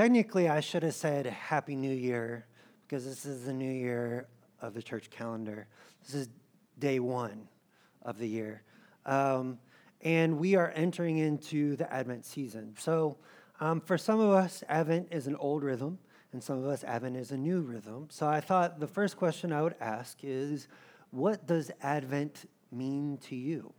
technically, I should have said Happy New Year because this is the new year of the church calendar. This is day one of the year. Um, and we are entering into the Advent season. So, um, for some of us, Advent is an old rhythm, and some of us, Advent is a new rhythm. So, I thought the first question I would ask is what does Advent mean to you?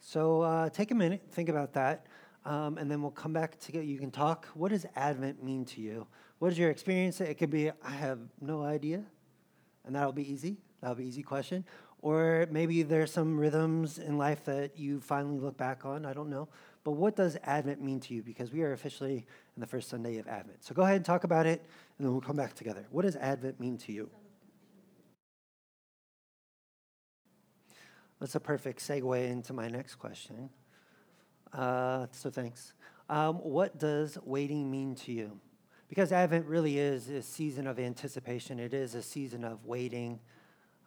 So, uh, take a minute, think about that. Um, and then we'll come back together. You can talk. What does Advent mean to you? What is your experience? It could be, I have no idea, and that'll be easy. That'll be easy question. Or maybe there's some rhythms in life that you finally look back on. I don't know. But what does Advent mean to you? Because we are officially in the first Sunday of Advent. So go ahead and talk about it, and then we'll come back together. What does Advent mean to you? That's a perfect segue into my next question. Uh, so thanks. Um, what does waiting mean to you? Because Advent really is a season of anticipation. It is a season of waiting,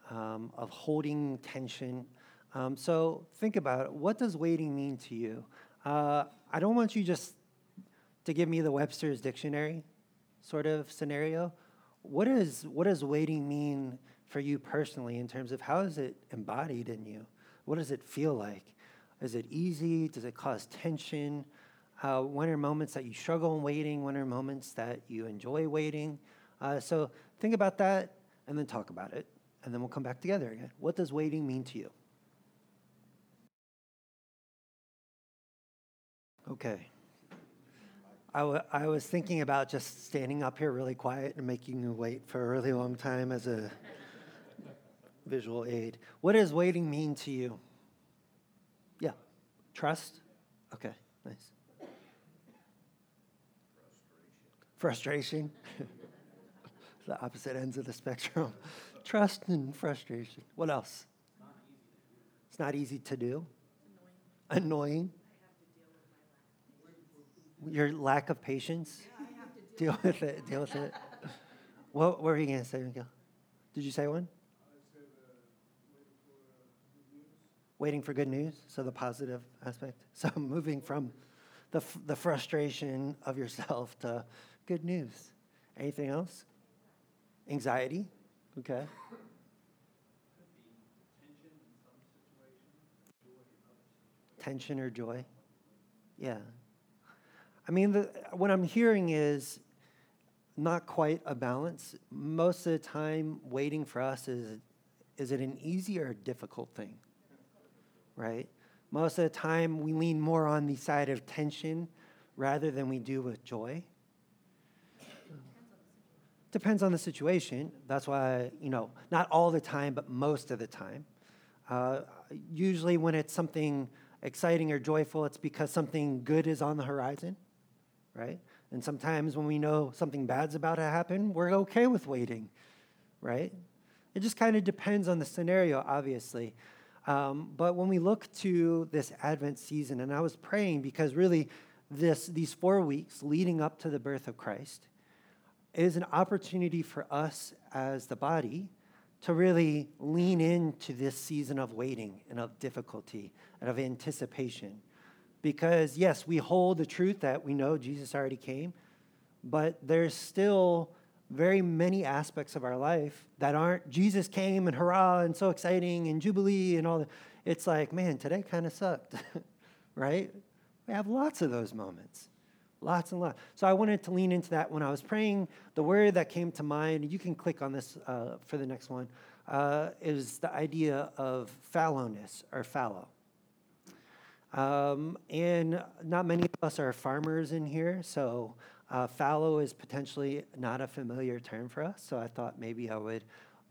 um, of holding tension. Um, so think about it. What does waiting mean to you? Uh, I don't want you just to give me the Webster's dictionary sort of scenario. What, is, what does waiting mean for you personally in terms of how is it embodied in you? What does it feel like? Is it easy? Does it cause tension? Uh, when are moments that you struggle in waiting? When are moments that you enjoy waiting? Uh, so think about that and then talk about it. And then we'll come back together again. What does waiting mean to you? Okay. I, w- I was thinking about just standing up here really quiet and making you wait for a really long time as a visual aid. What does waiting mean to you? Yeah. Trust? Okay, nice. Frustration. the opposite ends of the spectrum. Trust and frustration. What else? It's not easy to do. Annoying. Your lack of patience. deal with it. Deal with it. What, what were you going to say, Miguel? Did you say one? Waiting for good news, so the positive aspect. So moving from the, the frustration of yourself to good news. Anything else? Anxiety? Okay. Tension or joy? Yeah. I mean, the, what I'm hearing is not quite a balance. Most of the time, waiting for us is is it an easy or a difficult thing? Right? Most of the time, we lean more on the side of tension rather than we do with joy. Depends on the situation. That's why, you know, not all the time, but most of the time. Uh, usually, when it's something exciting or joyful, it's because something good is on the horizon, right? And sometimes when we know something bad's about to happen, we're okay with waiting, right? It just kind of depends on the scenario, obviously. Um, but when we look to this Advent season, and I was praying because really this, these four weeks leading up to the birth of Christ is an opportunity for us as the body to really lean into this season of waiting and of difficulty and of anticipation. Because, yes, we hold the truth that we know Jesus already came, but there's still very many aspects of our life that aren't Jesus came and hurrah and so exciting and jubilee and all that. It's like, man, today kind of sucked, right? We have lots of those moments, lots and lots. So I wanted to lean into that when I was praying. The word that came to mind, you can click on this uh, for the next one, uh, is the idea of fallowness or fallow. Um, and not many of us are farmers in here, so uh, fallow is potentially not a familiar term for us, so I thought maybe I would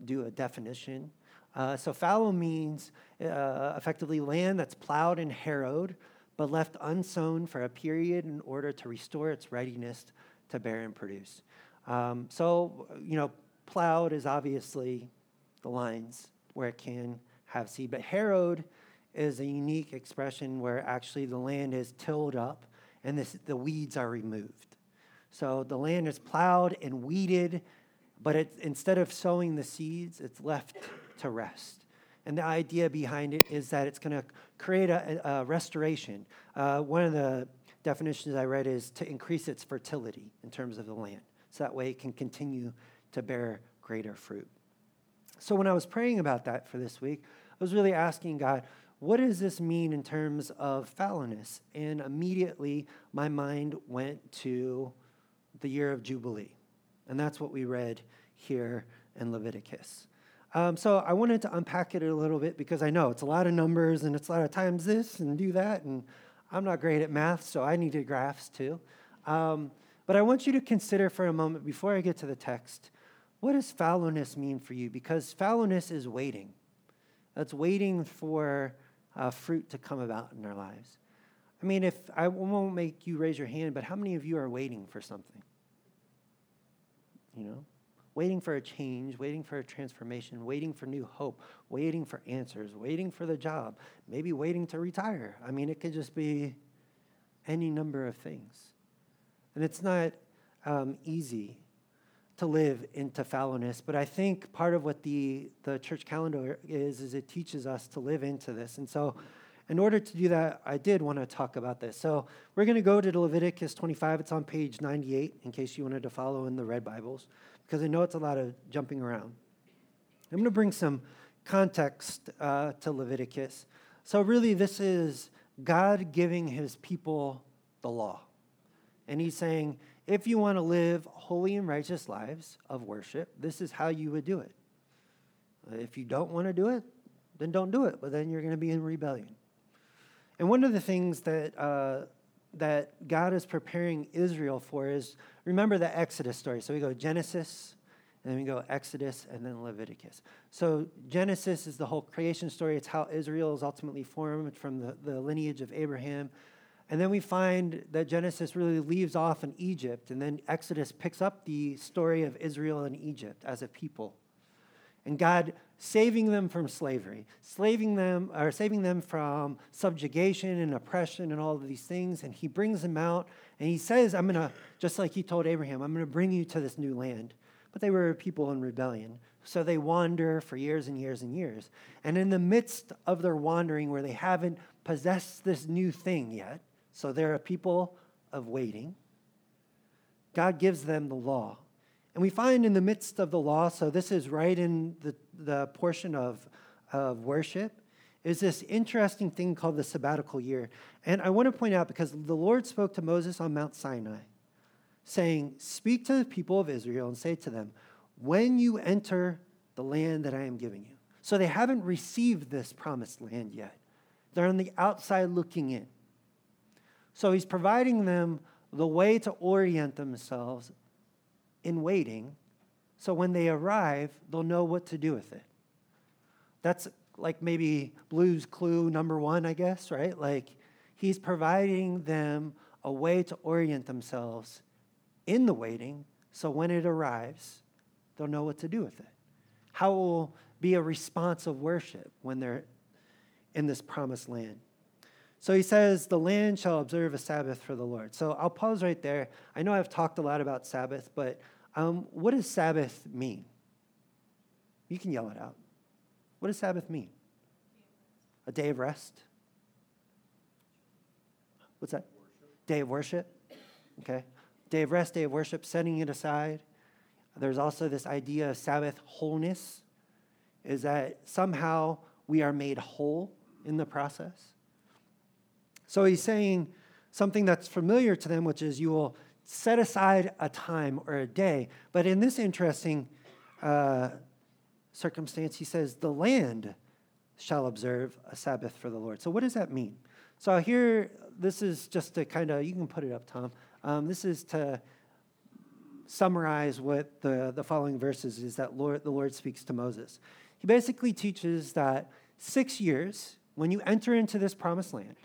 do a definition. Uh, so fallow means uh, effectively land that's plowed and harrowed, but left unsown for a period in order to restore its readiness to bear and produce. Um, so, you know, plowed is obviously the lines where it can have seed, but harrowed is a unique expression where actually the land is tilled up and this, the weeds are removed. So the land is plowed and weeded, but it, instead of sowing the seeds, it's left to rest. And the idea behind it is that it's going to create a, a restoration. Uh, one of the definitions I read is to increase its fertility in terms of the land. So that way it can continue to bear greater fruit. So when I was praying about that for this week, I was really asking God, what does this mean in terms of fallowness? And immediately my mind went to the year of Jubilee. And that's what we read here in Leviticus. Um, so I wanted to unpack it a little bit because I know it's a lot of numbers and it's a lot of times this and do that. And I'm not great at math, so I needed graphs too. Um, but I want you to consider for a moment before I get to the text what does fallowness mean for you? Because fallowness is waiting. That's waiting for uh, fruit to come about in our lives. I mean, if I won't make you raise your hand, but how many of you are waiting for something? You know, waiting for a change, waiting for a transformation, waiting for new hope, waiting for answers, waiting for the job, maybe waiting to retire. I mean, it could just be any number of things. And it's not um, easy to live into fallowness. But I think part of what the, the church calendar is, is it teaches us to live into this. And so, in order to do that, I did want to talk about this. So, we're going to go to Leviticus 25. It's on page 98, in case you wanted to follow in the red Bibles, because I know it's a lot of jumping around. I'm going to bring some context uh, to Leviticus. So, really, this is God giving his people the law. And he's saying, if you want to live holy and righteous lives of worship, this is how you would do it. If you don't want to do it, then don't do it, but then you're going to be in rebellion. And one of the things that, uh, that God is preparing Israel for is remember the Exodus story. So we go Genesis, and then we go Exodus, and then Leviticus. So Genesis is the whole creation story. It's how Israel is ultimately formed from the, the lineage of Abraham. And then we find that Genesis really leaves off in Egypt, and then Exodus picks up the story of Israel and Egypt as a people. And God saving them from slavery, slaving them, or saving them from subjugation and oppression and all of these things. And he brings them out, and he says, I'm going to, just like he told Abraham, I'm going to bring you to this new land. But they were a people in rebellion. So they wander for years and years and years. And in the midst of their wandering, where they haven't possessed this new thing yet, so they're a people of waiting. God gives them the law. And we find in the midst of the law, so this is right in the, the portion of, of worship, is this interesting thing called the sabbatical year. And I want to point out because the Lord spoke to Moses on Mount Sinai, saying, Speak to the people of Israel and say to them, When you enter the land that I am giving you. So they haven't received this promised land yet. They're on the outside looking in. So he's providing them the way to orient themselves in waiting so when they arrive, they'll know what to do with it. That's like maybe Blue's clue number one, I guess, right? Like he's providing them a way to orient themselves in the waiting so when it arrives, they'll know what to do with it. How will be a response of worship when they're in this promised land? So he says, The land shall observe a Sabbath for the Lord. So I'll pause right there. I know I've talked a lot about Sabbath, but um, what does Sabbath mean? You can yell it out. What does Sabbath mean? A day of rest? What's that? Day of worship? Okay. Day of rest, day of worship, setting it aside. There's also this idea of Sabbath wholeness, is that somehow we are made whole in the process. So he's saying something that's familiar to them, which is you will set aside a time or a day. But in this interesting uh, circumstance, he says, the land shall observe a Sabbath for the Lord. So what does that mean? So here, this is just to kind of, you can put it up, Tom. Um, this is to summarize what the, the following verses is that Lord, the Lord speaks to Moses. He basically teaches that six years, when you enter into this promised land,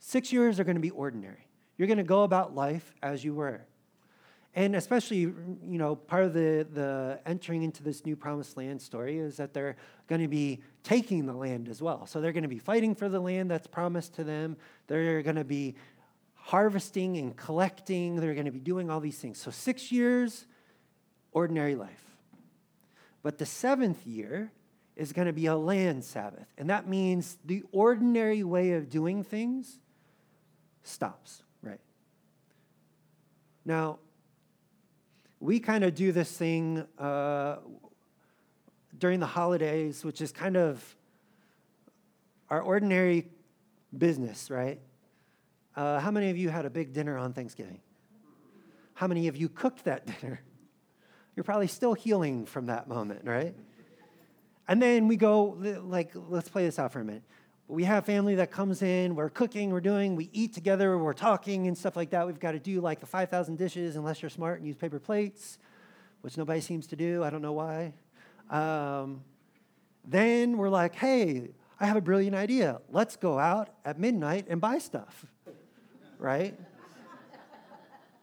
Six years are going to be ordinary. You're going to go about life as you were. And especially, you know, part of the, the entering into this new promised land story is that they're going to be taking the land as well. So they're going to be fighting for the land that's promised to them. They're going to be harvesting and collecting. They're going to be doing all these things. So six years, ordinary life. But the seventh year is going to be a land Sabbath. And that means the ordinary way of doing things stops. Now, we kind of do this thing uh, during the holidays, which is kind of our ordinary business, right? Uh, how many of you had a big dinner on Thanksgiving? How many of you cooked that dinner? You're probably still healing from that moment, right? And then we go, like, let's play this out for a minute. We have family that comes in, we're cooking, we're doing, we eat together, we're talking and stuff like that. We've got to do like the 5,000 dishes unless you're smart and use paper plates, which nobody seems to do. I don't know why. Um, then we're like, hey, I have a brilliant idea. Let's go out at midnight and buy stuff, right?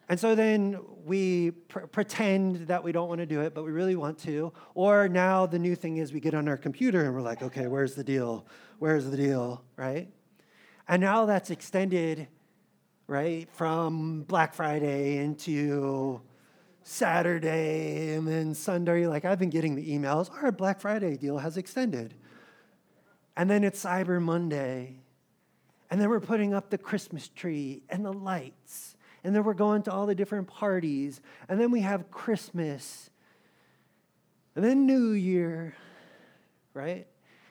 And so then we pr- pretend that we don't want to do it, but we really want to. Or now the new thing is we get on our computer and we're like, okay, where's the deal? Where's the deal? Right? And now that's extended, right, from Black Friday into Saturday and then Sunday. Like I've been getting the emails, our Black Friday deal has extended. And then it's Cyber Monday. And then we're putting up the Christmas tree and the lights and then we're going to all the different parties, and then we have Christmas, and then New Year, right?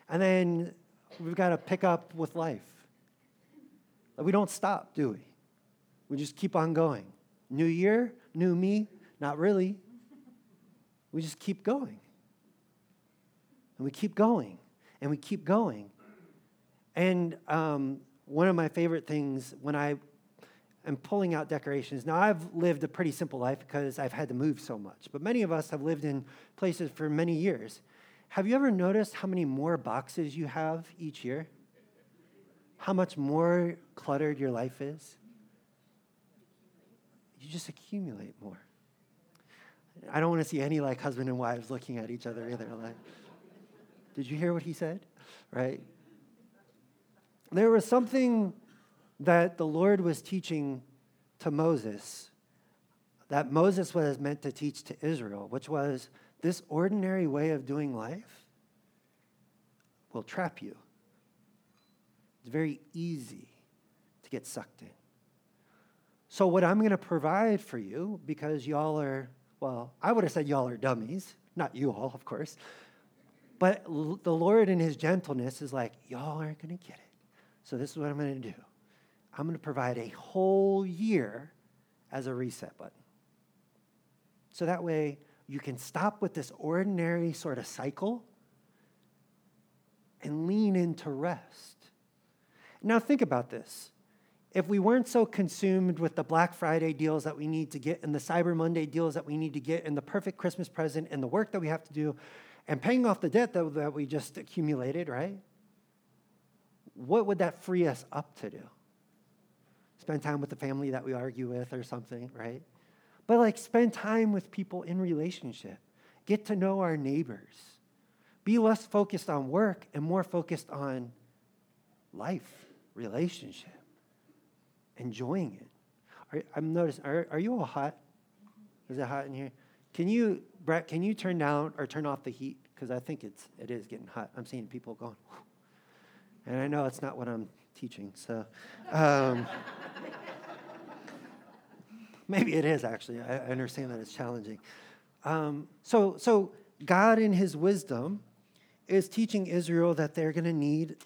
And then we've got to pick up with life. We don't stop, do we? We just keep on going. New year, new me, not really. We just keep going. And we keep going, and we keep going. And um, one of my favorite things when I am pulling out decorations. Now, I've lived a pretty simple life because I've had to move so much, but many of us have lived in places for many years. Have you ever noticed how many more boxes you have each year? How much more cluttered your life is? You just accumulate more. I don't want to see any like husband and wives looking at each other either. Like, did you hear what he said? Right? There was something that the Lord was teaching to Moses, that Moses was meant to teach to Israel, which was this ordinary way of doing life will trap you. It's very easy to get sucked in. So, what I'm going to provide for you, because y'all are, well, I would have said y'all are dummies, not you all, of course, but the Lord in his gentleness is like, y'all aren't going to get it. So, this is what I'm going to do I'm going to provide a whole year as a reset button. So that way you can stop with this ordinary sort of cycle and lean into rest. Now, think about this. If we weren't so consumed with the Black Friday deals that we need to get and the Cyber Monday deals that we need to get and the perfect Christmas present and the work that we have to do and paying off the debt that, that we just accumulated, right? What would that free us up to do? spend time with the family that we argue with or something, right? But like spend time with people in relationship. Get to know our neighbors. Be less focused on work and more focused on life, relationship, enjoying it. Are, I'm noticing, are, are you all hot? Is it hot in here? Can you, Brett, can you turn down or turn off the heat? Because I think it's, it is getting hot. I'm seeing people going, Whew. and I know it's not what I'm teaching, so. Um, maybe it is actually. I, understand that it's challenging. Um, so, so God, in His wisdom, is teaching Israel that they're going to need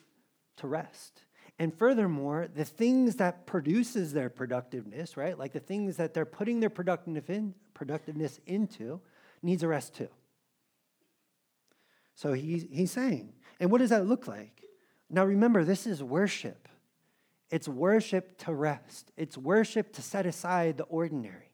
to rest. And furthermore, the things that produces their productiveness, right? Like the things that they're putting their productiveness into, needs a rest too. So he's, he's saying, and what does that look like? Now remember, this is worship. It's worship to rest, it's worship to set aside the ordinary.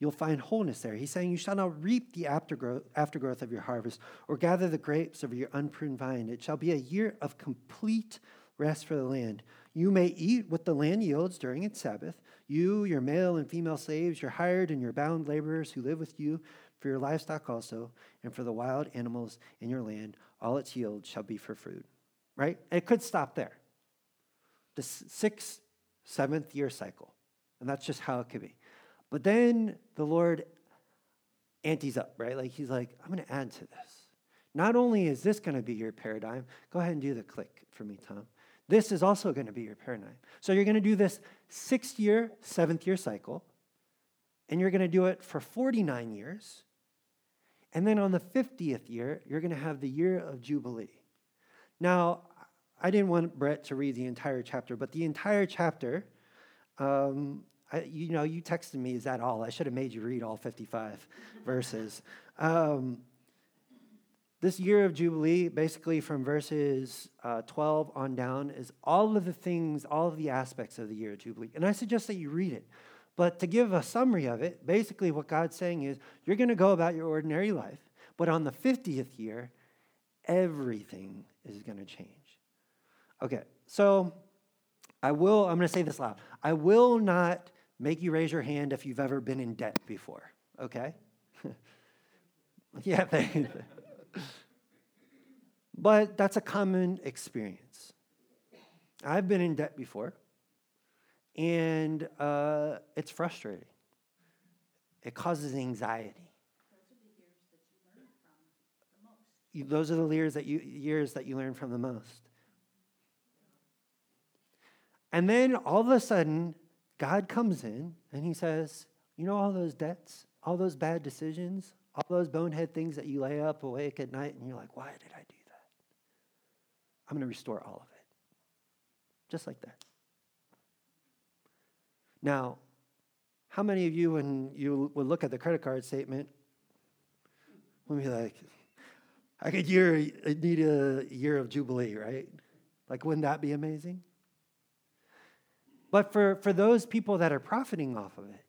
You'll find wholeness there. He's saying, You shall not reap the aftergrowth, of your harvest or gather the grapes of your unpruned vine. It shall be a year of complete rest for the land. You may eat what the land yields during its Sabbath. You, your male and female slaves, your hired and your bound laborers who live with you, for your livestock also, and for the wild animals in your land, all its yield shall be for food. Right? it could stop there. The sixth, seventh year cycle. And that's just how it could be. But then the Lord antes up, right? Like he's like, I'm going to add to this. Not only is this going to be your paradigm, go ahead and do the click for me, Tom. This is also going to be your paradigm. So you're going to do this sixth year, seventh year cycle, and you're going to do it for 49 years. And then on the 50th year, you're going to have the year of Jubilee. Now, I didn't want Brett to read the entire chapter, but the entire chapter, um, I, you know, you texted me, is that all? I should have made you read all 55 verses. Um, this year of Jubilee, basically from verses uh, 12 on down, is all of the things, all of the aspects of the year of Jubilee. And I suggest that you read it. But to give a summary of it, basically what God's saying is you're going to go about your ordinary life, but on the 50th year, everything is going to change. Okay, so I will, I'm going to say this loud. I will not make you raise your hand if you've ever been in debt before, okay? yeah, thank you. but that's a common experience. I've been in debt before, and uh, it's frustrating. It causes anxiety. Those are the years that you years that you learn from the most. And then all of a sudden, God comes in and he says, You know, all those debts, all those bad decisions, all those bonehead things that you lay up awake at night, and you're like, Why did I do that? I'm going to restore all of it. Just like that. Now, how many of you, when you would look at the credit card statement, would be like, I could year, need a year of Jubilee, right? Like, wouldn't that be amazing? But for, for those people that are profiting off of it,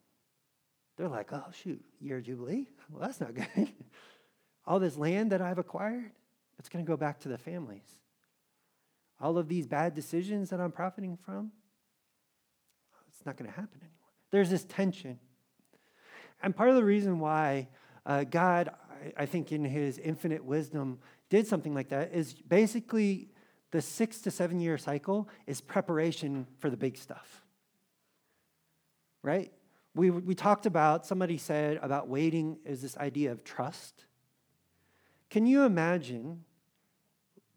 they're like, oh, shoot, year of Jubilee? Well, that's not good. All this land that I've acquired, it's going to go back to the families. All of these bad decisions that I'm profiting from, it's not going to happen anymore. There's this tension. And part of the reason why uh, God, I, I think, in his infinite wisdom, did something like that is basically the six to seven year cycle is preparation for the big stuff. Right? We, we talked about, somebody said about waiting is this idea of trust. Can you imagine?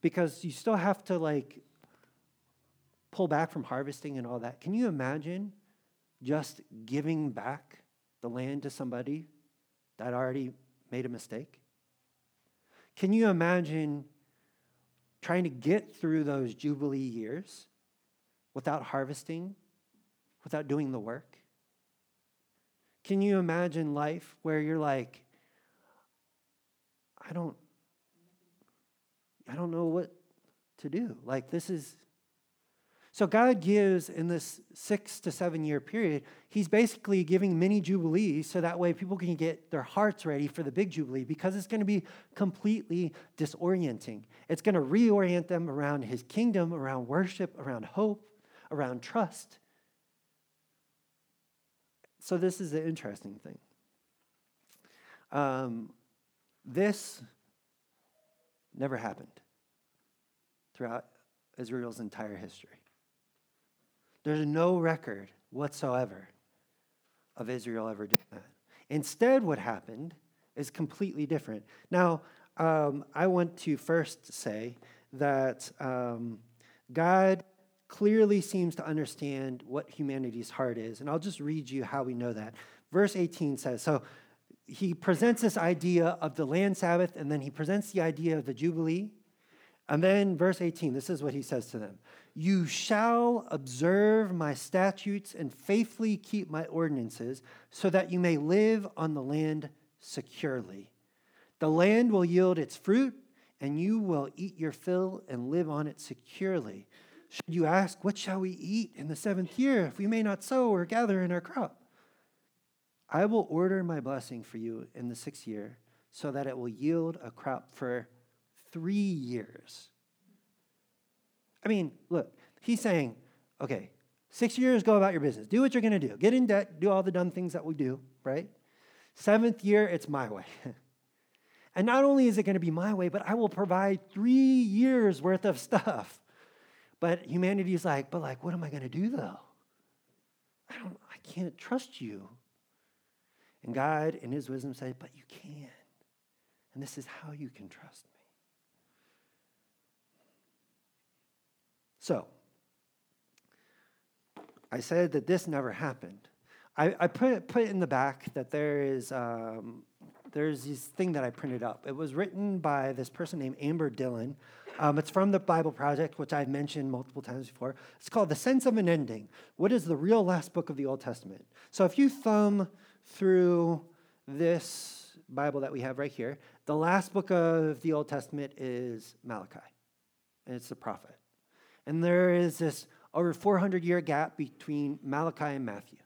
Because you still have to like pull back from harvesting and all that. Can you imagine just giving back the land to somebody that already made a mistake? Can you imagine trying to get through those Jubilee years without harvesting, without doing the work? Can you imagine life where you're like, I don't, I don't know what to do. Like this is so God gives in this six to seven year period, He's basically giving mini jubilees so that way people can get their hearts ready for the big jubilee because it's going to be completely disorienting. It's going to reorient them around His kingdom, around worship, around hope, around trust. So this is the interesting thing. Um, this never happened throughout Israel's entire history. There's no record whatsoever of Israel ever doing that. Instead, what happened is completely different. Now, um, I want to first say that um, God clearly seems to understand what humanity's heart is. And I'll just read you how we know that. Verse 18 says So he presents this idea of the land Sabbath, and then he presents the idea of the Jubilee. And then, verse 18, this is what he says to them You shall observe my statutes and faithfully keep my ordinances, so that you may live on the land securely. The land will yield its fruit, and you will eat your fill and live on it securely. Should you ask, What shall we eat in the seventh year, if we may not sow or gather in our crop? I will order my blessing for you in the sixth year, so that it will yield a crop for three years. I mean, look, he's saying, okay, six years, go about your business. Do what you're going to do. Get in debt, do all the dumb things that we do, right? Seventh year, it's my way. and not only is it going to be my way, but I will provide three years worth of stuff. But humanity is like, but like, what am I going to do though? I don't, I can't trust you. And God, in his wisdom, said, but you can. And this is how you can trust me. So, I said that this never happened. I, I put, put in the back that there is um, there's this thing that I printed up. It was written by this person named Amber Dillon. Um, it's from the Bible Project, which I've mentioned multiple times before. It's called The Sense of an Ending. What is the real last book of the Old Testament? So if you thumb through this Bible that we have right here, the last book of the Old Testament is Malachi, and it's the prophet. And there is this over 400 year gap between Malachi and Matthew.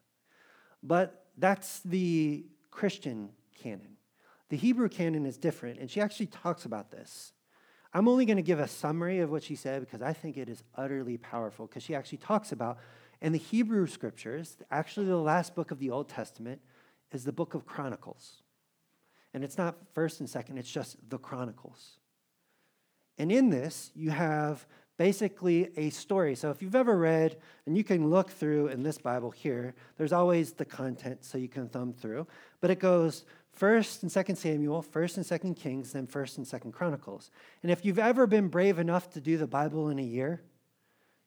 But that's the Christian canon. The Hebrew canon is different, and she actually talks about this. I'm only going to give a summary of what she said because I think it is utterly powerful because she actually talks about in the Hebrew scriptures, actually the last book of the Old Testament is the book of Chronicles. And it's not first and second, it's just the Chronicles. And in this, you have basically a story. So if you've ever read, and you can look through in this Bible here, there's always the content so you can thumb through. But it goes First and Second Samuel, First and Second Kings, then First and Second Chronicles. And if you've ever been brave enough to do the Bible in a year,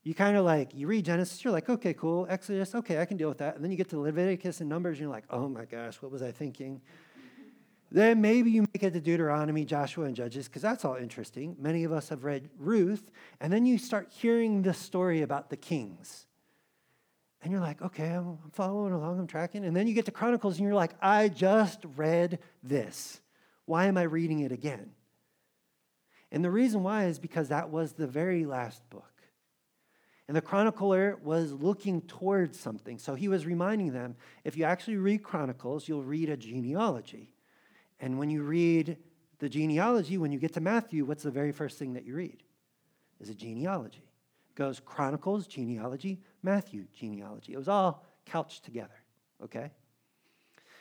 you kind of like you read Genesis, you're like, okay, cool. Exodus, okay, I can deal with that. And then you get to Leviticus and Numbers, and you're like, oh my gosh, what was I thinking? Then maybe you make it to Deuteronomy, Joshua, and Judges, because that's all interesting. Many of us have read Ruth, and then you start hearing the story about the kings. And you're like, okay, I'm following along, I'm tracking. And then you get to Chronicles and you're like, I just read this. Why am I reading it again? And the reason why is because that was the very last book. And the chronicler was looking towards something. So he was reminding them if you actually read Chronicles, you'll read a genealogy. And when you read the genealogy, when you get to Matthew, what's the very first thing that you read? Is a genealogy. It goes Chronicles, genealogy, Matthew genealogy. It was all couched together, okay?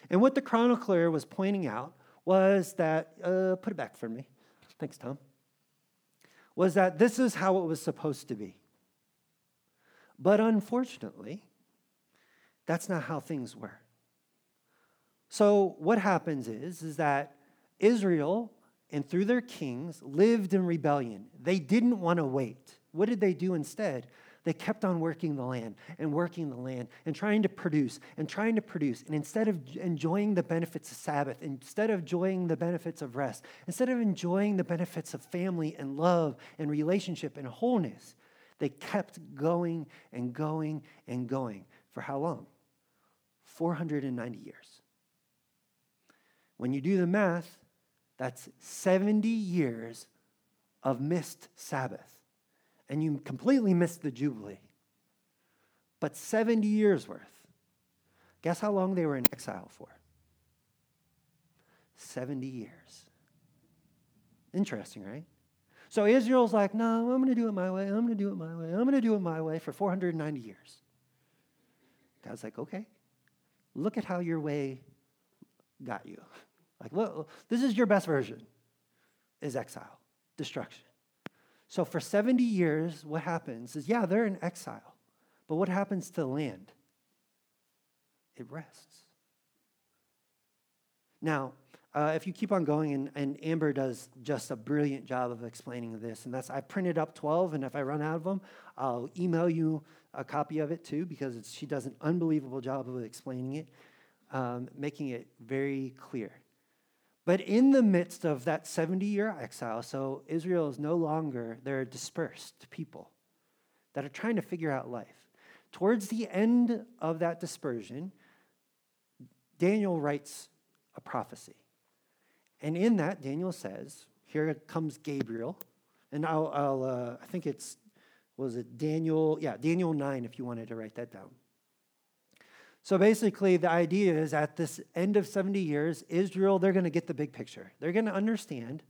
And what the chronicler was pointing out was that, uh, put it back for me. Thanks, Tom. Was that this is how it was supposed to be. But unfortunately, that's not how things were. So what happens is, is that Israel and through their kings lived in rebellion. They didn't want to wait. What did they do instead? They kept on working the land and working the land and trying to produce and trying to produce. And instead of enjoying the benefits of Sabbath, instead of enjoying the benefits of rest, instead of enjoying the benefits of family and love and relationship and wholeness, they kept going and going and going. For how long? 490 years. When you do the math, that's 70 years of missed Sabbath and you completely missed the Jubilee. But 70 years worth. Guess how long they were in exile for? 70 years. Interesting, right? So Israel's like, no, I'm going to do it my way. I'm going to do it my way. I'm going to do it my way for 490 years. God's like, okay, look at how your way got you. Like, look, this is your best version, is exile, destruction. So for 70 years, what happens is, yeah, they're in exile. But what happens to the land? It rests. Now, uh, if you keep on going, and, and Amber does just a brilliant job of explaining this, and that's I printed up 12, and if I run out of them, I'll email you a copy of it too, because she does an unbelievable job of explaining it, um, making it very clear. But in the midst of that 70 year exile, so Israel is no longer, they're dispersed people that are trying to figure out life. Towards the end of that dispersion, Daniel writes a prophecy. And in that, Daniel says, here comes Gabriel. And I'll, I'll uh, I think it's, was it Daniel? Yeah, Daniel 9, if you wanted to write that down. So basically, the idea is at this end of 70 years, Israel, they're going to get the big picture. They're going to understand,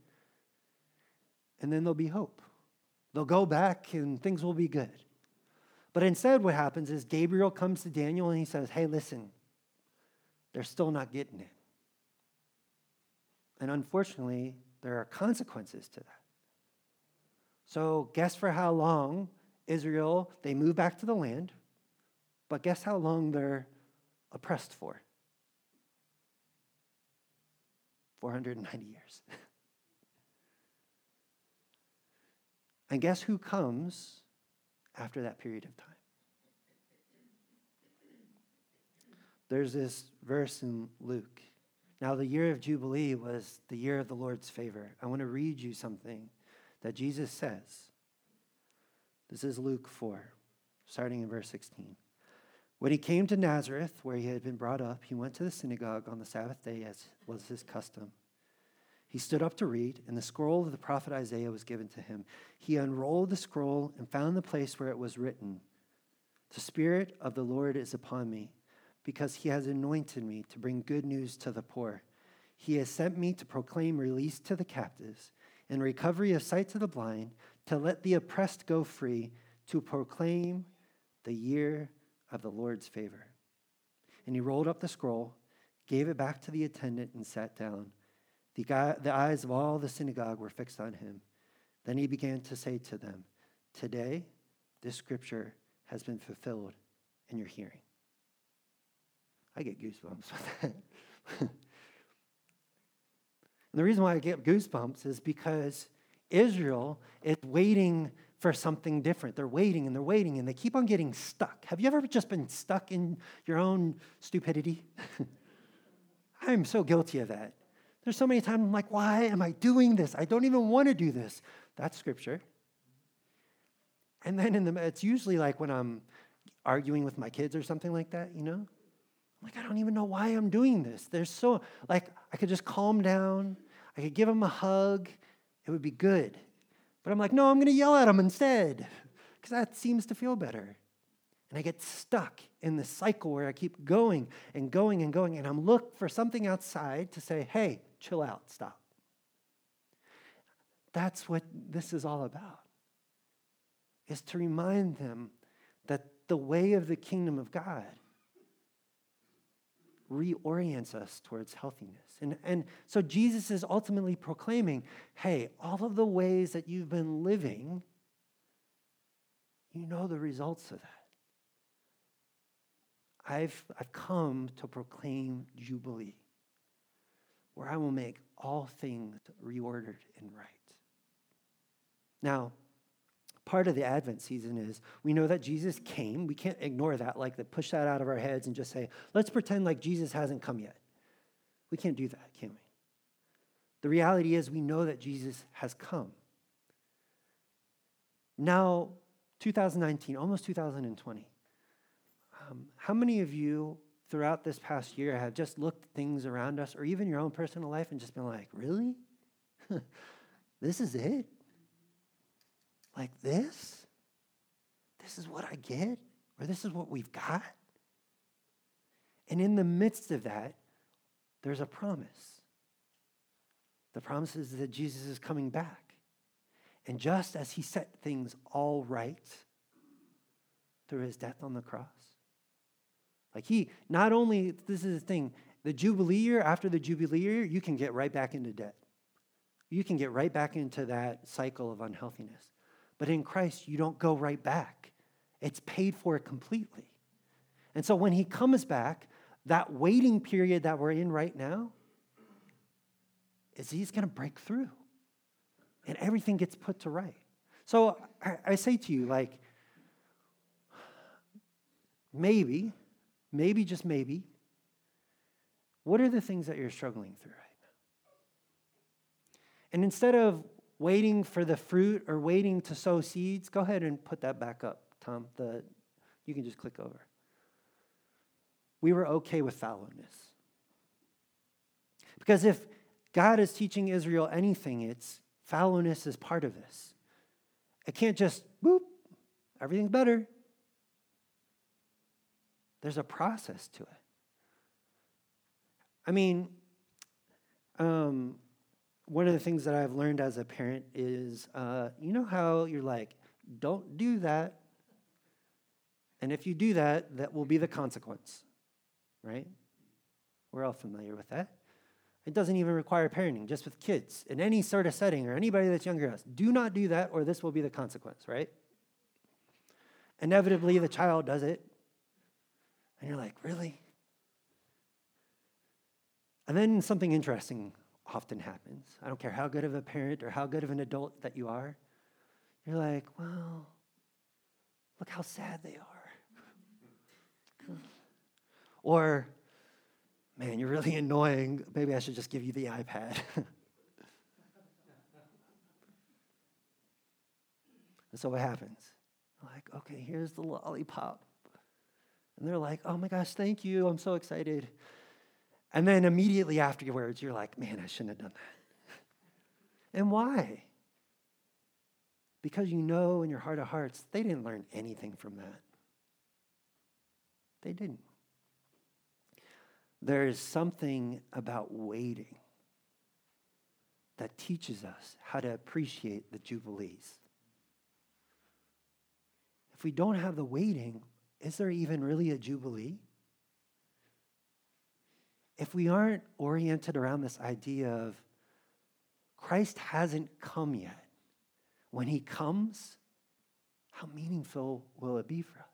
and then there'll be hope. They'll go back and things will be good. But instead, what happens is Gabriel comes to Daniel and he says, Hey, listen, they're still not getting it. And unfortunately, there are consequences to that. So, guess for how long Israel, they move back to the land, but guess how long they're oppressed for? 490 years. and guess who comes after that period of time? there's this verse in Luke. Now, the year of Jubilee was the year of the Lord's favor. I want to read you something that Jesus says. This is Luke 4, starting in verse 16. When he came to Nazareth, where he had been brought up, he went to the synagogue on the Sabbath day, as was his custom. He stood up to read, and the scroll of the prophet Isaiah was given to him. He unrolled the scroll and found the place where it was written The Spirit of the Lord is upon me because he has anointed me to bring good news to the poor. He has sent me to proclaim release to the captives and recovery of sight to the blind, to let the oppressed go free, to proclaim the year of the Lord's favor. And he rolled up the scroll, gave it back to the attendant, and sat down. The, guy, the eyes of all the synagogue were fixed on him. Then he began to say to them, Today, this scripture has been fulfilled in your hearing. I get goosebumps with that. and the reason why I get goosebumps is because Israel is waiting for something different. They're waiting and they're waiting and they keep on getting stuck. Have you ever just been stuck in your own stupidity? I'm so guilty of that. There's so many times I'm like, why am I doing this? I don't even want to do this. That's scripture. And then in the it's usually like when I'm arguing with my kids or something like that, you know? I'm like, I don't even know why I'm doing this. There's so, like, I could just calm down. I could give them a hug. It would be good. But I'm like, no, I'm going to yell at him instead because that seems to feel better. And I get stuck in this cycle where I keep going and going and going. And I'm looking for something outside to say, hey, chill out, stop. That's what this is all about, is to remind them that the way of the kingdom of God reorients us towards healthiness. And, and so Jesus is ultimately proclaiming hey, all of the ways that you've been living, you know the results of that. I've, I've come to proclaim Jubilee, where I will make all things reordered and right. Now, part of the Advent season is we know that Jesus came. We can't ignore that, like to push that out of our heads and just say, let's pretend like Jesus hasn't come yet. We can't do that, can we? The reality is we know that Jesus has come. Now, 2019, almost 2020. Um, how many of you throughout this past year have just looked at things around us or even your own personal life and just been like, really? this is it? Like this? This is what I get? Or this is what we've got? And in the midst of that, there's a promise. The promise is that Jesus is coming back. And just as he set things all right through his death on the cross, like he, not only, this is the thing, the Jubilee year, after the Jubilee year, you can get right back into debt. You can get right back into that cycle of unhealthiness. But in Christ, you don't go right back, it's paid for completely. And so when he comes back, that waiting period that we're in right now is he's going to break through and everything gets put to right. So I, I say to you, like, maybe, maybe, just maybe, what are the things that you're struggling through right now? And instead of waiting for the fruit or waiting to sow seeds, go ahead and put that back up, Tom. The, you can just click over. We were okay with fallowness. Because if God is teaching Israel anything, it's fallowness is part of this. It can't just, boop, everything's better. There's a process to it. I mean, um, one of the things that I've learned as a parent is uh, you know how you're like, don't do that. And if you do that, that will be the consequence, right? We're all familiar with that. It doesn't even require parenting, just with kids in any sort of setting or anybody that's younger than us. Do not do that, or this will be the consequence, right? Inevitably, the child does it. And you're like, really? And then something interesting often happens. I don't care how good of a parent or how good of an adult that you are. You're like, well, look how sad they are. or man, you're really annoying. Maybe I should just give you the iPad. and so what happens? Like, okay, here's the lollipop. And they're like, oh my gosh, thank you. I'm so excited. And then immediately afterwards, you're like, man, I shouldn't have done that. and why? Because you know in your heart of hearts, they didn't learn anything from that. They didn't. There is something about waiting that teaches us how to appreciate the Jubilees. If we don't have the waiting, is there even really a Jubilee? If we aren't oriented around this idea of Christ hasn't come yet, when he comes, how meaningful will it be for us?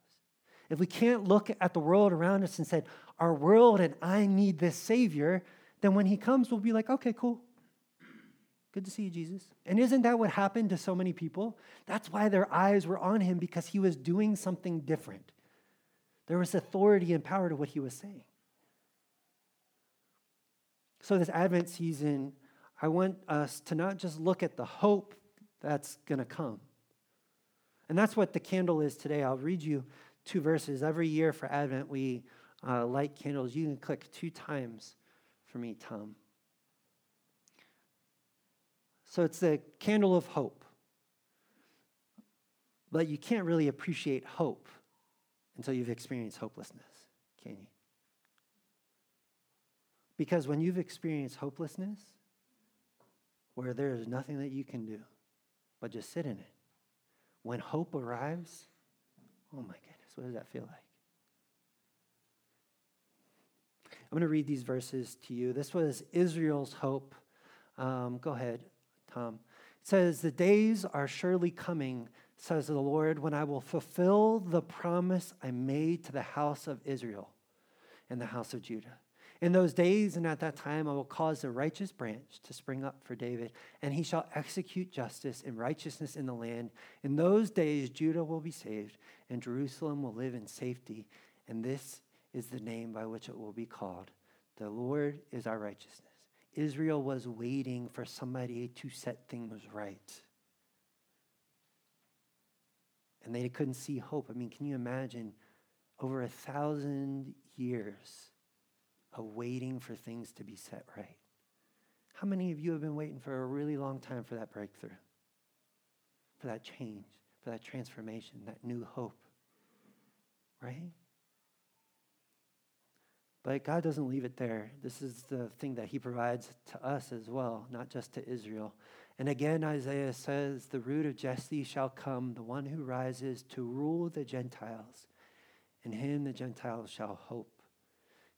If we can't look at the world around us and say, our world and I need this Savior, then when He comes, we'll be like, okay, cool. Good to see you, Jesus. And isn't that what happened to so many people? That's why their eyes were on Him because He was doing something different. There was authority and power to what He was saying. So, this Advent season, I want us to not just look at the hope that's going to come. And that's what the candle is today. I'll read you two verses. Every year for Advent, we uh, light candles. You can click two times for me, Tom. So it's the candle of hope. But you can't really appreciate hope until you've experienced hopelessness, can you? Because when you've experienced hopelessness, where there is nothing that you can do but just sit in it, when hope arrives, oh my goodness, what does that feel like? I'm going to read these verses to you. This was Israel's hope. Um, go ahead, Tom. It says, The days are surely coming, says the Lord, when I will fulfill the promise I made to the house of Israel and the house of Judah. In those days and at that time, I will cause the righteous branch to spring up for David, and he shall execute justice and righteousness in the land. In those days, Judah will be saved, and Jerusalem will live in safety. And this is the name by which it will be called. The Lord is our righteousness. Israel was waiting for somebody to set things right. And they couldn't see hope. I mean, can you imagine over a thousand years of waiting for things to be set right? How many of you have been waiting for a really long time for that breakthrough, for that change, for that transformation, that new hope? Right? But God doesn't leave it there. This is the thing that He provides to us as well, not just to Israel. And again, Isaiah says, The root of Jesse shall come, the one who rises to rule the Gentiles. In him the Gentiles shall hope.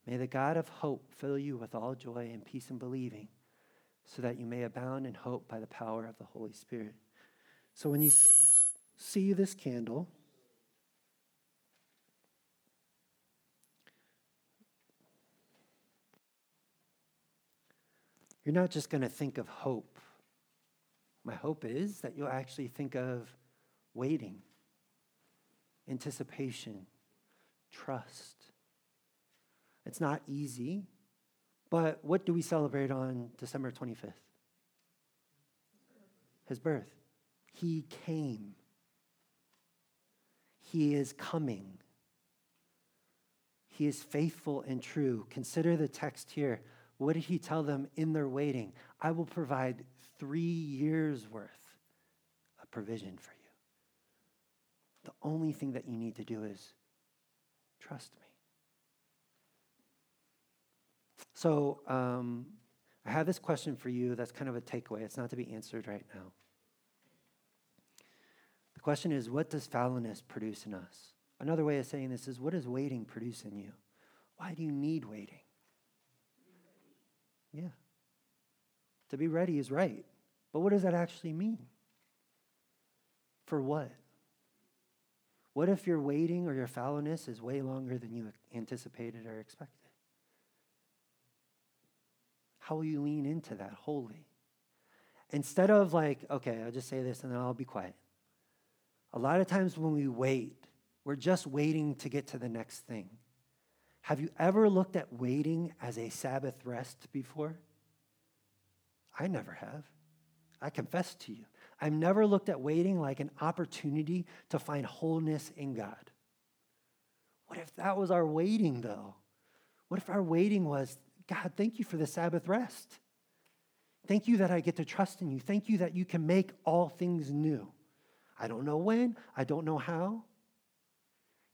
May the God of hope fill you with all joy and peace in believing, so that you may abound in hope by the power of the Holy Spirit. So when you see this candle, You're not just going to think of hope. My hope is that you'll actually think of waiting, anticipation, trust. It's not easy, but what do we celebrate on December 25th? His birth. He came. He is coming. He is faithful and true. Consider the text here. What did he tell them in their waiting? I will provide three years' worth of provision for you. The only thing that you need to do is trust me. So, um, I have this question for you that's kind of a takeaway. It's not to be answered right now. The question is what does fallowness produce in us? Another way of saying this is what does waiting produce in you? Why do you need waiting? Yeah. To be ready is right. But what does that actually mean? For what? What if your waiting or your fallowness is way longer than you anticipated or expected? How will you lean into that wholly? Instead of like, okay, I'll just say this and then I'll be quiet. A lot of times when we wait, we're just waiting to get to the next thing. Have you ever looked at waiting as a Sabbath rest before? I never have. I confess to you. I've never looked at waiting like an opportunity to find wholeness in God. What if that was our waiting, though? What if our waiting was, God, thank you for the Sabbath rest? Thank you that I get to trust in you. Thank you that you can make all things new. I don't know when, I don't know how.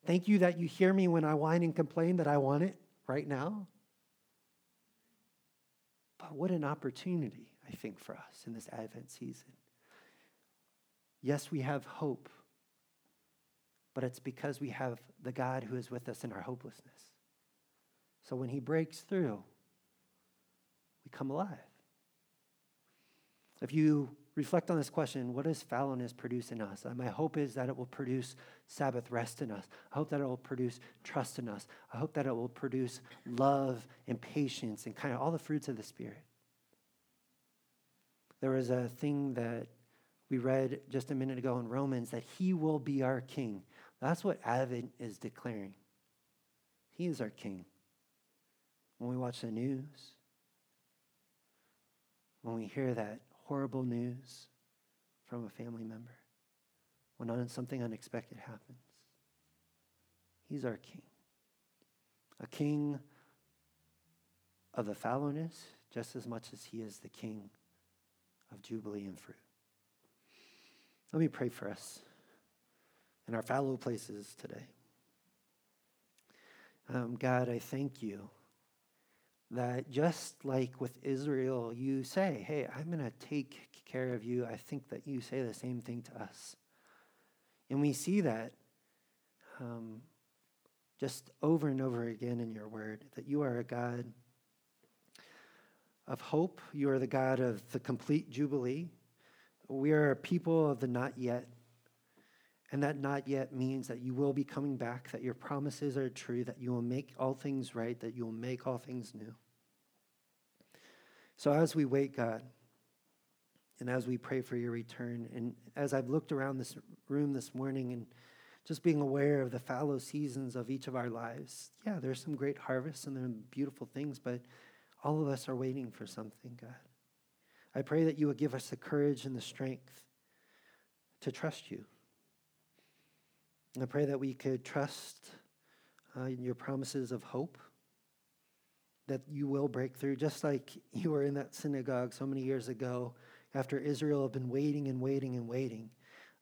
Thank you that you hear me when I whine and complain that I want it right now. But what an opportunity, I think, for us in this Advent season. Yes, we have hope, but it's because we have the God who is with us in our hopelessness. So when he breaks through, come alive. If you reflect on this question what does fallowness produce in us? my hope is that it will produce Sabbath rest in us. I hope that it will produce trust in us. I hope that it will produce love and patience and kind of all the fruits of the Spirit. There was a thing that we read just a minute ago in Romans that He will be our King. That's what Advent is declaring. He is our King. When we watch the news, when we hear that horrible news from a family member, when something unexpected happens. He's our king. A king of the fallowness just as much as he is the king of jubilee and fruit. Let me pray for us in our fallow places today. Um, God, I thank you that just like with Israel, you say, Hey, I'm going to take care of you. I think that you say the same thing to us. And we see that um, just over and over again in your word that you are a God of hope. You are the God of the complete jubilee. We are a people of the not yet. And that not yet means that you will be coming back, that your promises are true, that you will make all things right, that you will make all things new. So as we wait, God, and as we pray for your return, and as I've looked around this room this morning and just being aware of the fallow seasons of each of our lives, yeah, there's some great harvests and there are beautiful things, but all of us are waiting for something, God. I pray that you would give us the courage and the strength to trust you. I pray that we could trust uh, your promises of hope that you will break through, just like you were in that synagogue so many years ago after Israel had been waiting and waiting and waiting.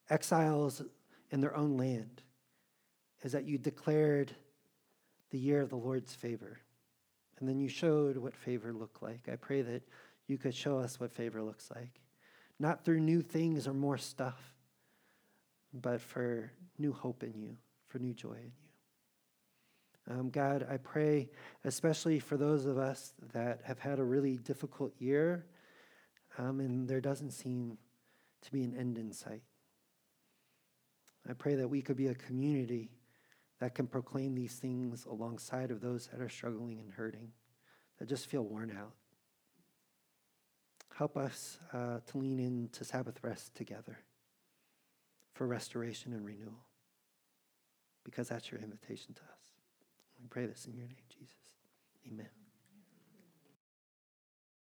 Exiles in their own land, is that you declared the year of the Lord's favor. And then you showed what favor looked like. I pray that you could show us what favor looks like. Not through new things or more stuff, but for new hope in you, for new joy in you. Um, God, I pray, especially for those of us that have had a really difficult year, um, and there doesn't seem to be an end in sight. I pray that we could be a community that can proclaim these things alongside of those that are struggling and hurting, that just feel worn out. Help us uh, to lean into Sabbath rest together for restoration and renewal, because that's your invitation to us. We pray this in your name, Jesus. Amen.